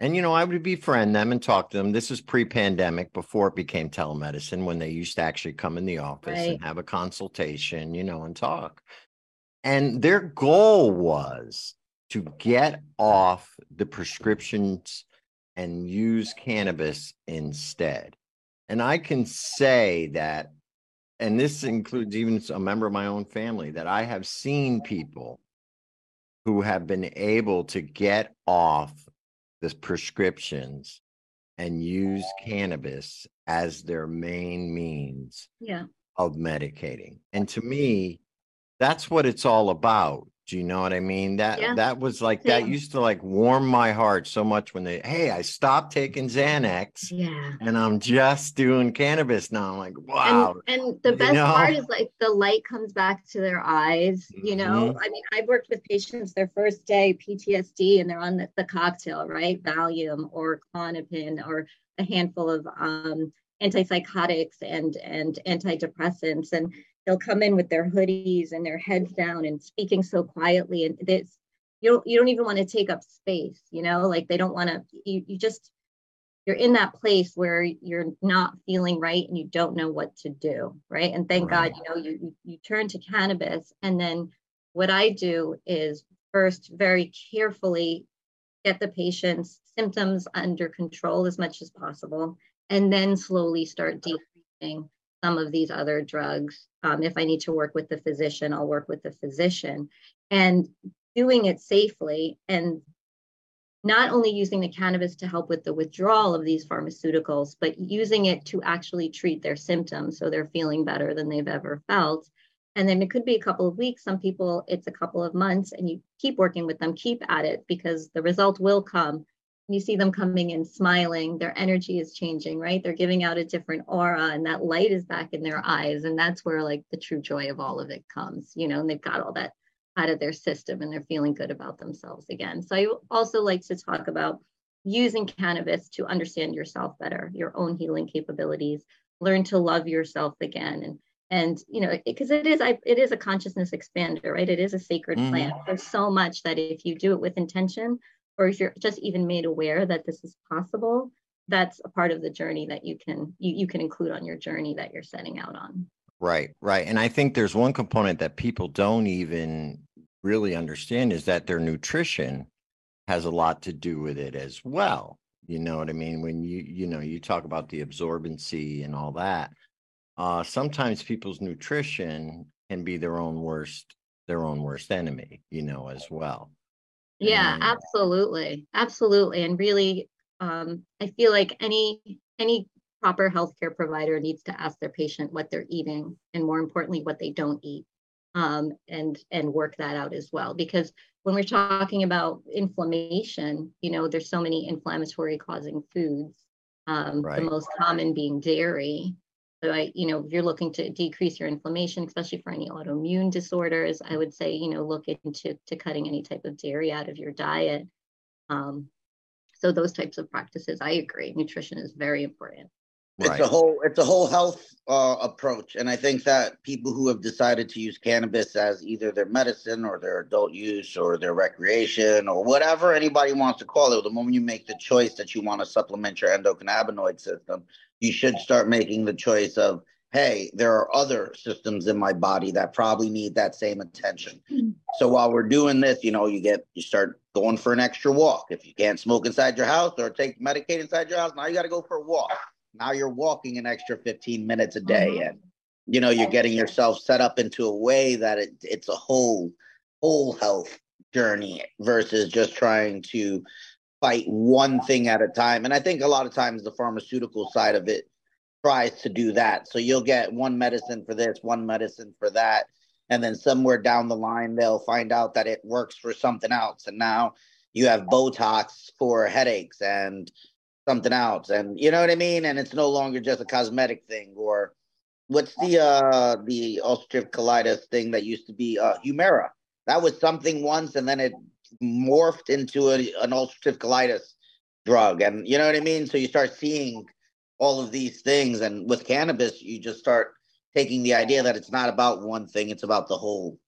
Speaker 2: and you know, I would befriend them and talk to them. This is pre-pandemic, before it became telemedicine, when they used to actually come in the office
Speaker 4: Right.
Speaker 2: and have a consultation, you know, and talk. And their goal was to get off the prescriptions and use cannabis instead. And I can say that, and this includes even a member of my own family, that I have seen people who have been able to get off the prescriptions and use cannabis as their main means
Speaker 4: Yeah.
Speaker 2: of medicating. And to me, that's what it's all about. Do you know what I mean? That
Speaker 4: Yeah.
Speaker 2: that was like that used to like warm my heart so much when they hey, I stopped taking Xanax
Speaker 4: Yeah.
Speaker 2: and I'm just doing cannabis now. I'm like, wow.
Speaker 4: And, and the
Speaker 2: you
Speaker 4: best part is like the light comes back to their eyes, you know? I mean, I've worked with patients their first day PTSD and they're on the, the cocktail, right? Valium or Klonopin or a handful of um, antipsychotics and, and antidepressants. And they'll come in with their hoodies and their heads down and speaking so quietly. And it's, you don't, you don't even want to take up space, you know, like they don't want to, you, you just, you're in that place where you're not feeling right and you don't know what to do right and thank
Speaker 2: Right.
Speaker 4: god you know you, you you turn to cannabis and then what i do is first very carefully get the patient's symptoms under control as much as possible and then slowly start decreasing some of these other drugs um, if i need to work with the physician i'll work with the physician and doing it safely and not only using the cannabis to help with the withdrawal of these pharmaceuticals, but using it to actually treat their symptoms so they're feeling better than they've ever felt. And then it could be a couple of weeks. Some people, it's a couple of months, and you keep working with them, keep at it because the result will come. You see them coming in smiling, their energy is changing, right? They're giving out a different aura, and that light is back in their eyes. And that's where like the true joy of all of it comes, you know, and they've got all that out of their system and they're feeling good about themselves again. So I also like to talk about using cannabis to understand yourself better, your own healing capabilities, learn to love yourself again and and you know because it is I, it is a consciousness expander right it is a sacred
Speaker 2: Mhm.
Speaker 4: plant there's so much that if you do it with intention or if you're just even made aware that this is possible that's a part of the journey that you can you, you can include on your journey that you're setting out on
Speaker 2: Right, right. And I think there's one component that people don't even really understand is that their nutrition has a lot to do with it as well. You know what I mean? When you, you know, you talk about the absorbency and all that, uh, sometimes people's nutrition can be their own worst their own worst enemy, you know, as well.
Speaker 4: Yeah,
Speaker 2: And-
Speaker 4: absolutely. Absolutely. And really, um, I feel like any any proper healthcare provider needs to ask their patient what they're eating and more importantly what they don't eat. Um, and and work that out as well. Because when we're talking about inflammation, you know, there's so many inflammatory causing foods. Um,
Speaker 2: Right.
Speaker 4: the most common being dairy. So I, you know, if you're looking to decrease your inflammation, especially for any autoimmune disorders, I would say, you know, look into to cutting any type of dairy out of your diet. Um, so those types of practices, I agree. Nutrition is very important.
Speaker 2: Right.
Speaker 3: It's a whole it's a whole health uh, approach, and I think that people who have decided to use cannabis as either their medicine or their adult use or their recreation or whatever anybody wants to call it, the moment you make the choice that you want to supplement your endocannabinoid system, you should start making the choice of, hey, there are other systems in my body that probably need that same attention.
Speaker 4: Mhm.
Speaker 3: So while we're doing this, you know, you get you start going for an extra walk. If you can't smoke inside your house or take Medicaid inside your house, now you got to go for a walk now you're walking an extra 15 minutes a day
Speaker 4: Mhm.
Speaker 3: and you know you're getting yourself set up into a way that it, it's a whole whole health journey versus just trying to fight one thing at a time. And i think a lot of times the pharmaceutical side of it tries to do that. So you'll get one medicine for this one medicine for that. And then somewhere down the line they'll find out that it works for something else. And now you have botox for headaches and something else. And you know what i mean? And it's no longer just a cosmetic thing or what's the uh the ulcerative colitis thing that used to be uh humira? That was something once and then it morphed into a, an ulcerative colitis drug and you know what i mean so you start seeing all of these things and with cannabis you just start taking the idea that it's not about one thing it's about the whole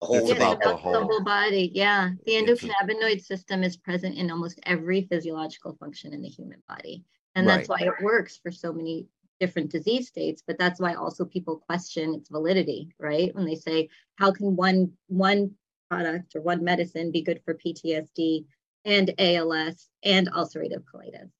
Speaker 3: the whole
Speaker 2: It's
Speaker 4: Yeah,
Speaker 2: about the
Speaker 4: the
Speaker 2: whole-
Speaker 4: whole body. Yeah. The
Speaker 2: It's a-
Speaker 4: endocannabinoid system is present in almost every physiological function in the human body. And that's why it works for so many different disease states. But that's why also people question its validity, right? When they say, how can one one product or one medicine be good for PTSD and ALS and ulcerative colitis?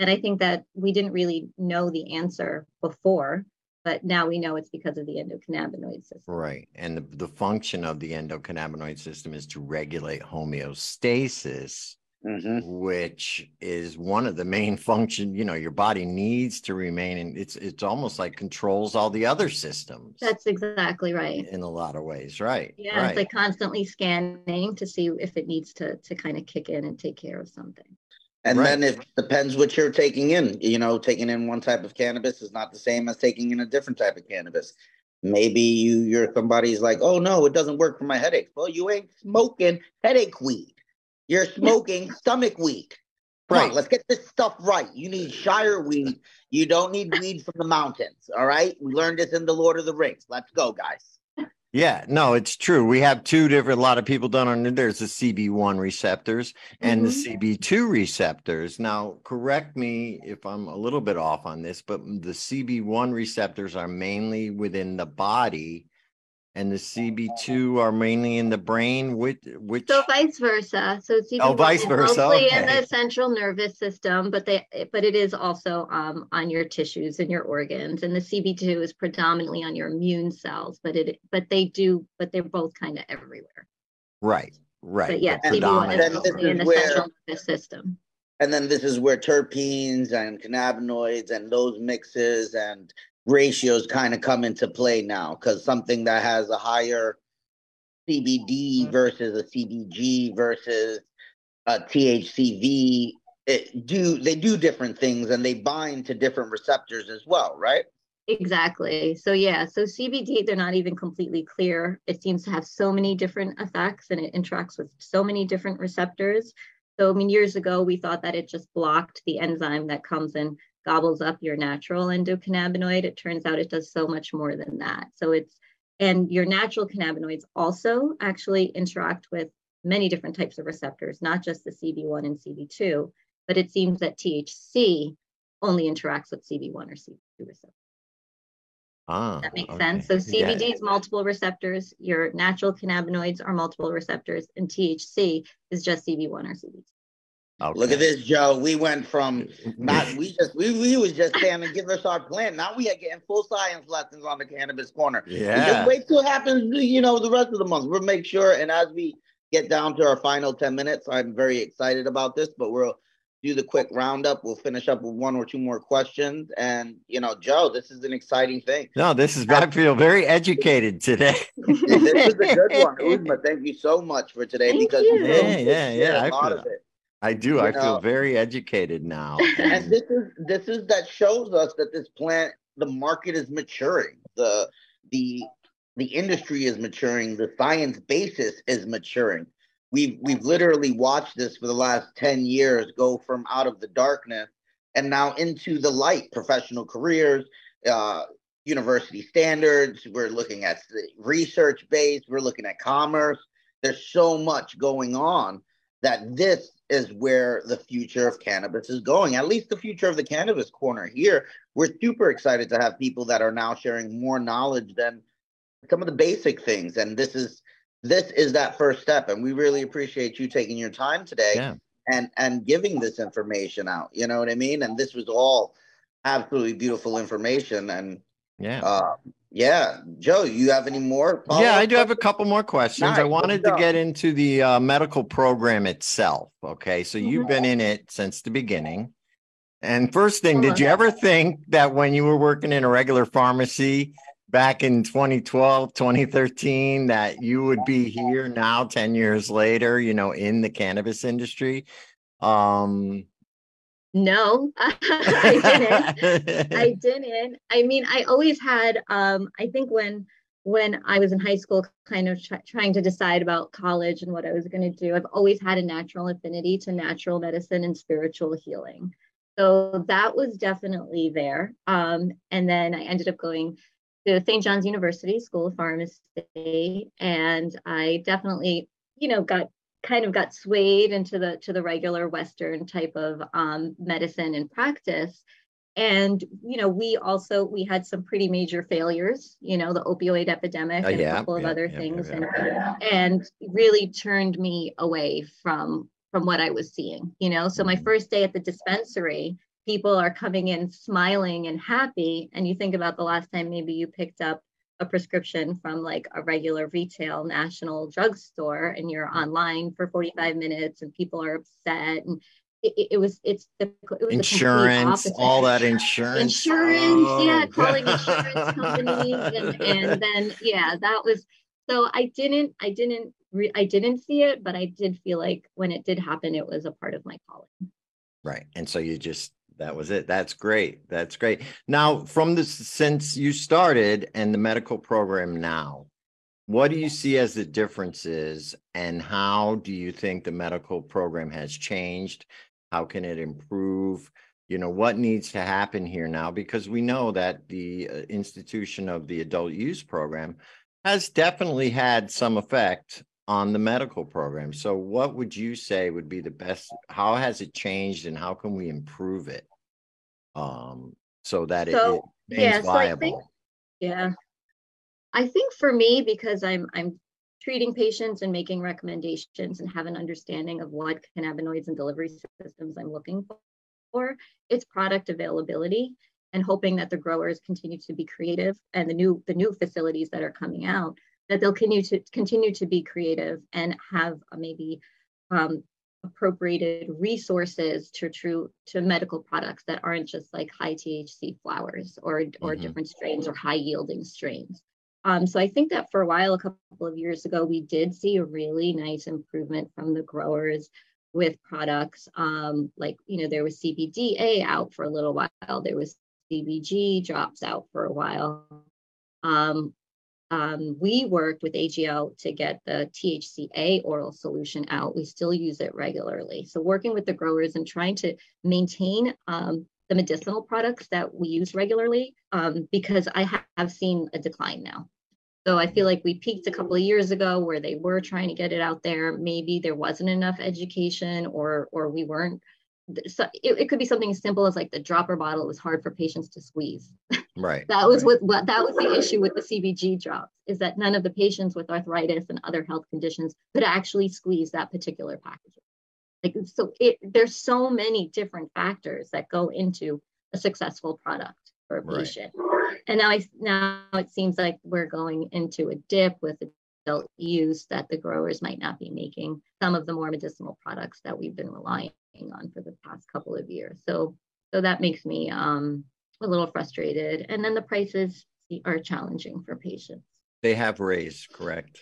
Speaker 4: And I think that we didn't really know the answer before, but now we know it's because of the endocannabinoid system.
Speaker 2: Right. And the, the function of the endocannabinoid system is to regulate homeostasis,
Speaker 3: Mhm.
Speaker 2: which is one of the main function, you know, your body needs to remain in it's it's almost like controls all the other systems
Speaker 4: That's exactly right.
Speaker 2: in a lot of ways, right?
Speaker 4: Yeah,
Speaker 2: right.
Speaker 4: it's like constantly scanning to see if it needs to to kind of kick in and take care of something.
Speaker 3: And
Speaker 2: Right.
Speaker 3: then it depends what you're taking in. You know, taking in one type of cannabis is not the same as taking in a different type of cannabis. Maybe you you're somebody's like, oh no, it doesn't work for my headaches. Well, you ain't smoking headache weed. You're smoking stomach weed. Come on,
Speaker 2: Right.
Speaker 3: let's get this stuff right. You need Shire weed. You don't need weed from the mountains. All right. We learned this in the Lord of the Rings. Let's go, guys.
Speaker 2: Yeah, no, it's true. We have two different, a lot of people don't know. There's the CB1 receptors and the mm-hmm. CB2 receptors. Now, correct me if I'm a little bit off on this, but the CB1 receptors are mainly within the body and the CB2 are mainly in the brain. Which, which,
Speaker 4: So vice versa. So it's even
Speaker 2: Oh, vice
Speaker 4: more-
Speaker 2: versa,
Speaker 4: mostly in the central nervous system, but they but it is also um, on your tissues and your organs. And the CB2 is predominantly on your immune cells, but it but they do but they're both kind of everywhere.
Speaker 2: right, right.
Speaker 4: But yeah,
Speaker 2: but
Speaker 4: CB1 is mostly in the
Speaker 3: where-
Speaker 4: central nervous system.
Speaker 3: And then this is where terpenes and cannabinoids and those mixes and ratios kind of come into play now because something that has a higher CBD versus a CBG versus a THCV it do they do different things and they bind to different receptors as well, right?
Speaker 4: Exactly. So yeah, so CBD, they're not even completely clear. It seems to have so many different effects and it interacts with so many different receptors. So I mean, years ago, we thought that it just blocked the enzyme that comes and gobbles up your natural endocannabinoid. It turns out it does so much more than that. So it's and your natural cannabinoids also actually interact with many different types of receptors, not just the CB1 and CB2, but it seems that THC only interacts with CB1 or CB2 receptors.
Speaker 2: Ah,
Speaker 4: That makes
Speaker 2: okay.
Speaker 4: sense. So
Speaker 2: Yeah.
Speaker 4: CBD is multiple receptors, your natural cannabinoids are multiple receptors, and THC is just CB1 or CB2.
Speaker 3: Look at this, Joe. We went from not we just we, we was just saying to give us our plan. Now we are getting full science lessons on the cannabis corner. We
Speaker 2: Yeah.
Speaker 3: Just wait till it happens, you know, the rest of the month. We'll make sure. And as we get down to our final 10 minutes, I'm very excited about this, but we'll do the quick roundup. We'll finish up with one or two more questions. And you know, Joe, this is an exciting thing.
Speaker 2: No, this is, I feel very educated today.
Speaker 3: this is a good one. Uzma, thank you so much for today
Speaker 4: Thank
Speaker 3: because
Speaker 4: you.
Speaker 3: really
Speaker 2: Yeah, yeah, yeah, I
Speaker 3: a lot
Speaker 2: feel-
Speaker 3: of it.
Speaker 2: I do.
Speaker 3: You
Speaker 2: I feel very educated now.
Speaker 3: and
Speaker 2: and-
Speaker 3: this is this is that shows us that this plant the market is maturing the the the industry is maturing the science basis is maturing we've we've literally watched this for the last 10 years go from out of the darkness and now into the light professional careers uh university standards we're looking at research based we're looking at commerce there's so much going on that this is where the future of cannabis is going. At least the future of the cannabis corner here. We're super excited to have people that are now sharing more knowledge than some of the basic things. And this is this is that first step. And we really appreciate you taking your time today
Speaker 2: Yeah.
Speaker 3: and and giving this information out. You know what I mean? And this was all absolutely beautiful information. And
Speaker 2: Yeah.
Speaker 3: uh yeah, Joe, you have any more?
Speaker 2: Yeah, I do have a couple more questions.
Speaker 3: Nice,
Speaker 2: I wanted to get into the uh, medical program itself. Okay, so you've been in it since the beginning. And first thing, did you ever think that when you were working in a regular pharmacy back in 2012, 2013, that you would be here now, 10 years later, you know, in the cannabis industry? Um,
Speaker 4: No, I didn't. I didn't. I mean, I always had. Um, I think when when I was in high school, kind of try, trying to decide about college and what I was going to do, I've always had a natural affinity to natural medicine and spiritual healing. So that was definitely there. Um, and then I ended up going to St. John's University School of Pharmacy, and I definitely, you know, got kind of got swayed into the to the regular Western type of um, medicine and practice. And you know, we also we had some pretty major failures. You know, the opioid epidemic
Speaker 2: Uh,
Speaker 4: and
Speaker 2: yeah,
Speaker 4: a couple of
Speaker 2: yeah,
Speaker 4: other
Speaker 2: yeah,
Speaker 4: things, and and really turned me away from from what I was seeing. You know, so my
Speaker 2: Mhm.
Speaker 4: first day at the dispensary, people are coming in smiling and happy, and you think about the last time maybe you picked up a prescription from like a regular retail national drugstore and you're mm-hmm. online for 45 minutes and people are upset and it, it, was it's the it was
Speaker 2: insurance, all that insurance.
Speaker 4: insurance yeah
Speaker 2: Oh,
Speaker 4: calling
Speaker 2: God.
Speaker 4: insurance companies and, and then yeah that was so i didn't i didn't re- i didn't see it but i did feel like when it did happen it was a part of my calling
Speaker 2: Right. And so you just, that was it. That's great. That's great. Now, from this, since you started and the medical program now, what do you see as the differences and how do you think the medical program has changed? How can it improve? You know, what needs to happen here now? Because we know that the uh, institution of the adult use program has definitely had some effect on the medical program. So what would you say would be the best? How has it changed and how can we improve it? Um, so that it,
Speaker 4: So,
Speaker 2: it remains
Speaker 4: yeah, so I think- Yeah. I think for me, because I'm I'm treating patients and making recommendations and have an understanding of what cannabinoids and delivery systems I'm looking for, it's product availability and hoping that the growers continue to be creative and the new the new facilities that are coming out that they'll continue to continue to be creative and have maybe um, appropriated resources to true to medical products that aren't just like high THC flowers or or
Speaker 2: Mhm.
Speaker 4: different strains or high yielding strains. Um, so I think that for a while, a couple of years ago, we did see a really nice improvement from the growers with products. Um, like you know, there was CBDA out for a little while. There was CBG drops out for a while. Um, um, we worked with AGL to get the THCA oral solution out. We still use it regularly. So working with the growers and trying to maintain um, the medicinal products that we use regularly, um, because I ha- have seen a decline now. So I feel like we peaked a couple of years ago where they were trying to get it out there. Maybe there wasn't enough education, or or we weren't. So it, it could be something as simple as like the dropper bottle. Was hard for patients to squeeze.
Speaker 2: Right.
Speaker 4: That was
Speaker 2: right.
Speaker 4: what, that was the issue with the CBG drops is that none of the patients with arthritis and other health conditions could actually squeeze that particular package. Like, so it, there's so many different factors that go into a successful product for a
Speaker 2: Right.
Speaker 4: patient. And now I, now it seems like we're going into a dip with adult use that the growers might not be making some of the more medicinal products that we've been relying on for the past couple of years. So, so that makes me um, a little frustrated. And then the prices are challenging for patients.
Speaker 2: They have raised, correct?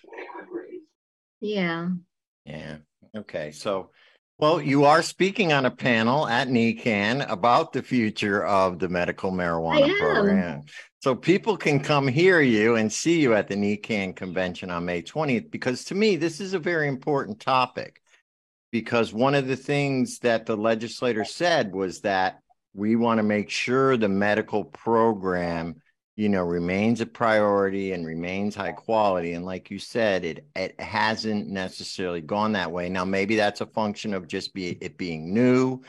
Speaker 4: Yeah.
Speaker 2: Yeah. Okay. So, well, you are speaking on a panel at NECAN about the future of the medical marijuana program. So people can come hear you and see you at the NECAN convention on May 20th, because to me, this is a very important topic. Because one of the things that the legislator said was that we want to make sure the medical program you know remains a priority and remains high quality. And like you said it it hasn't necessarily gone that way. Now maybe that's a function of just be it being new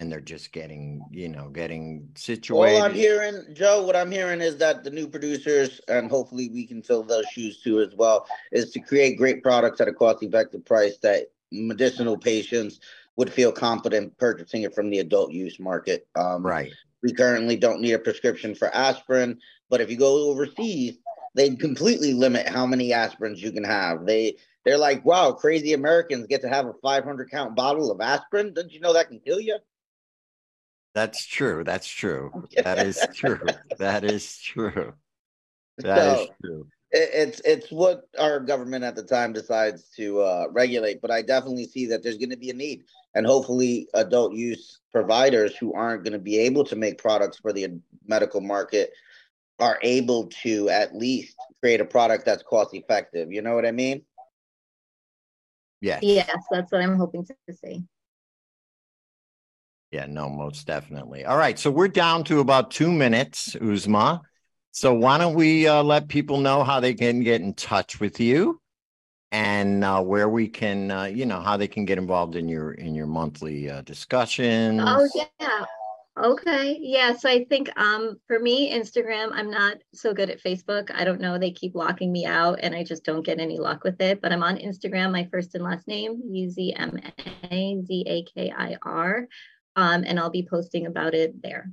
Speaker 2: and they're just getting you know getting situated
Speaker 3: All I'm hearing, Joe, what I'm hearing is that the new producers, and hopefully we can fill those shoes too as well, is to create great products at a cost-effective price that medicinal patients would feel confident purchasing it from the adult use market. Um,
Speaker 2: right.
Speaker 3: We currently don't need a prescription for aspirin, but if you go overseas, they completely limit how many aspirins you can have. They they're like, wow, crazy Americans get to have a 500 count bottle of aspirin. Don't you know that can kill you?
Speaker 2: that's true that's true that is true that is true that is
Speaker 3: So-
Speaker 2: true
Speaker 3: it's it's what our government at the time decides to uh, regulate. But I definitely see that there's going to be a need, and hopefully, adult use providers who aren't going to be able to make products for the medical market are able to at least create a product that's cost effective. You know what I mean?
Speaker 2: Yeah.
Speaker 4: Yes, that's what I'm hoping to see.
Speaker 2: Yeah, no, most definitely. All right, so we're down to about two minutes, Uzma. So why don't we uh, let people know how they can get in touch with you, and uh, where we can, uh, you know, how they can get involved in your in your monthly uh, discussions.
Speaker 4: Oh yeah. Okay. Yeah. So I think um for me, Instagram, I'm not so good at Facebook. I don't know. They keep locking me out and I just don't get any luck with it. But I'm on Instagram, my first and last name, U Z M A Z A K I R. Um, and I'll be posting about it there.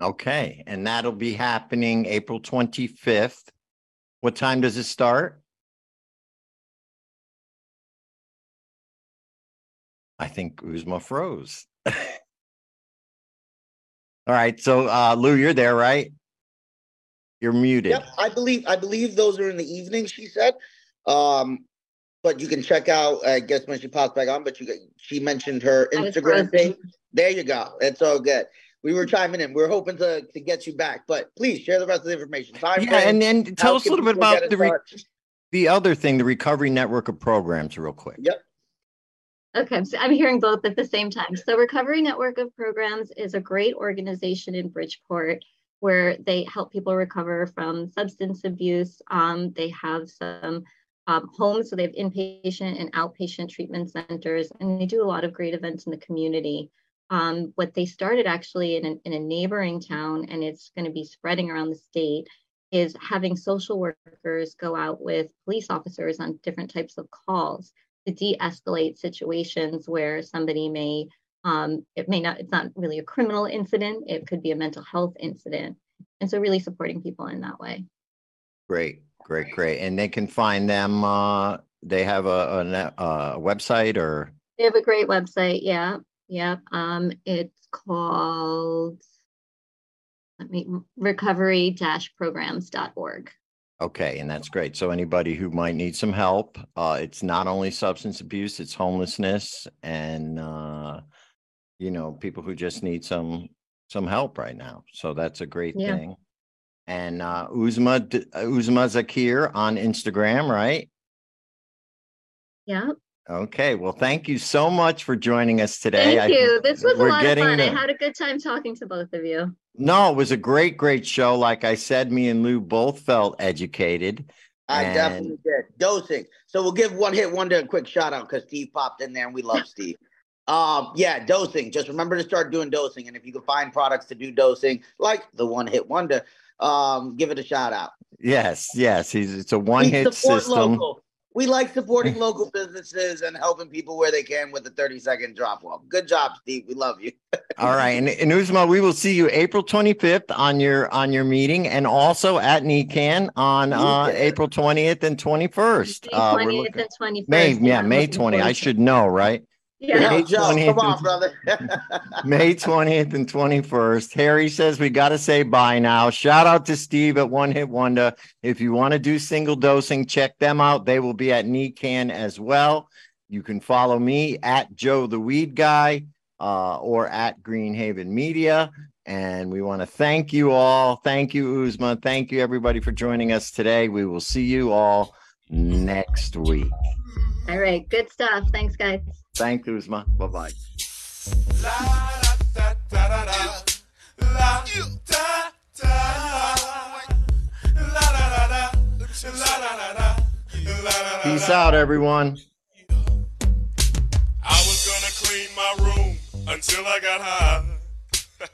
Speaker 2: Okay, and that'll be happening April twenty fifth. What time does it start? I think Uzma froze. All right, so uh, Lou, you're there, right? You're muted.
Speaker 3: Yep, I believe I believe those are in the evening. She said, um, but you can check out. I guess when she pops back on, but you she mentioned her Instagram thing. There you go. It's all good. We were chiming in. We are hoping to to get you back, but please share the rest of the information. Time
Speaker 2: Yeah, and and tell us a little bit about the re- the other thing, the recovery network of programs, real quick.
Speaker 3: Yep.
Speaker 4: Okay, so I'm hearing both at the same time. So Recovery Network of Programs is a great organization in Bridgeport where they help people recover from substance abuse. Um, they have some um, homes, so they have inpatient and outpatient treatment centers, and they do a lot of great events in the community. Um, what they started actually in, a- in a neighboring town, and it's going to be spreading around the state, is having social workers go out with police officers on different types of calls to de-escalate situations where somebody may um, it may not it's not really a criminal incident it could be a mental health incident and so really supporting people in that way
Speaker 2: Great, great, great. And they can find them. Uh, they have a, a, a website or
Speaker 4: they have a great website yeah yeah um, it's called let me recovery-programs.org
Speaker 2: okay, and that's great. So anybody who might need some help, uh, it's not only substance abuse, it's homelessness and uh, you know people who just need some some help right now. So that's a great
Speaker 4: Yeah.
Speaker 2: thing. And uh, Uzma Uzma Zakir on Instagram, right?
Speaker 4: yeah
Speaker 2: Okay. Well, thank you so much for joining us today.
Speaker 4: thank
Speaker 2: I-
Speaker 4: you this was a lot of fun i had a good time talking to both of you
Speaker 2: No, it was a great, great show. Like I said, me and Lou both felt educated.
Speaker 3: I
Speaker 2: And-
Speaker 3: definitely did. Dosing. So we'll give one hit wonder a quick shout out because Steve popped in there and we love Steve. Um, yeah, dosing. Just remember to start doing dosing. And if you can find products to do dosing, like the one hit wonder, um, give it a shout out.
Speaker 2: Yes, yes. He's it's a one hit system.
Speaker 3: local. We like supporting local businesses and helping people where they can with a 30 second drop off. Good job, Steve. We love you.
Speaker 2: All right, and, and Uzma, we will see you April 25th on your on your meeting, and also at NECAN on uh, April 20th and 21st.
Speaker 4: May
Speaker 2: Uh, looking-
Speaker 4: and 21st.
Speaker 2: May, yeah,
Speaker 4: I'm
Speaker 2: May
Speaker 4: looking
Speaker 2: 20. I should know, right?
Speaker 4: Yeah.
Speaker 2: May
Speaker 3: Joe,
Speaker 2: 20th
Speaker 3: come on,
Speaker 2: and-
Speaker 3: brother.
Speaker 2: May 20th and 21st. Harry says we got to say bye now. Shout out to Steve at One Hit Wonder. If you want to do single dosing, check them out. They will be at NECAN as well. You can follow me at Joe the Weed Guy uh, or at Greenhaven Media. And we want to thank you all. Thank you, Uzma. Thank you, everybody, for joining us today. We will see you all next week.
Speaker 4: All right. Good stuff. Thanks, guys.
Speaker 2: Thank you, Uzma. Bye bye. Peace out, everyone.
Speaker 5: I was gonna clean my room until I got high.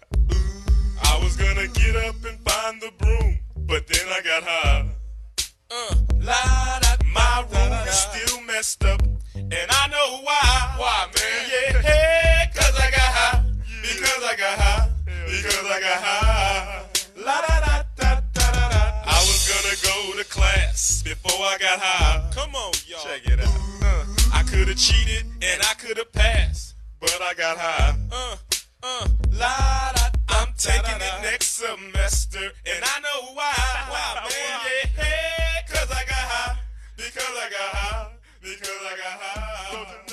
Speaker 5: I was gonna get up and find the broom, but then I got high. Uh, my room is still messed up, and I know why. Why, man? Yeah, cause I got high. Because I got high. Because I got high. La da da da da da da. I was gonna go to class before I got high. Come on, y'all. Check it out. Uh, I could've cheated and I could've passed, but I got high. Uh, uh, la da. I'm taking it next semester, and I know why. Why, man? Yeah, cause I got high. Because I got high because I got high.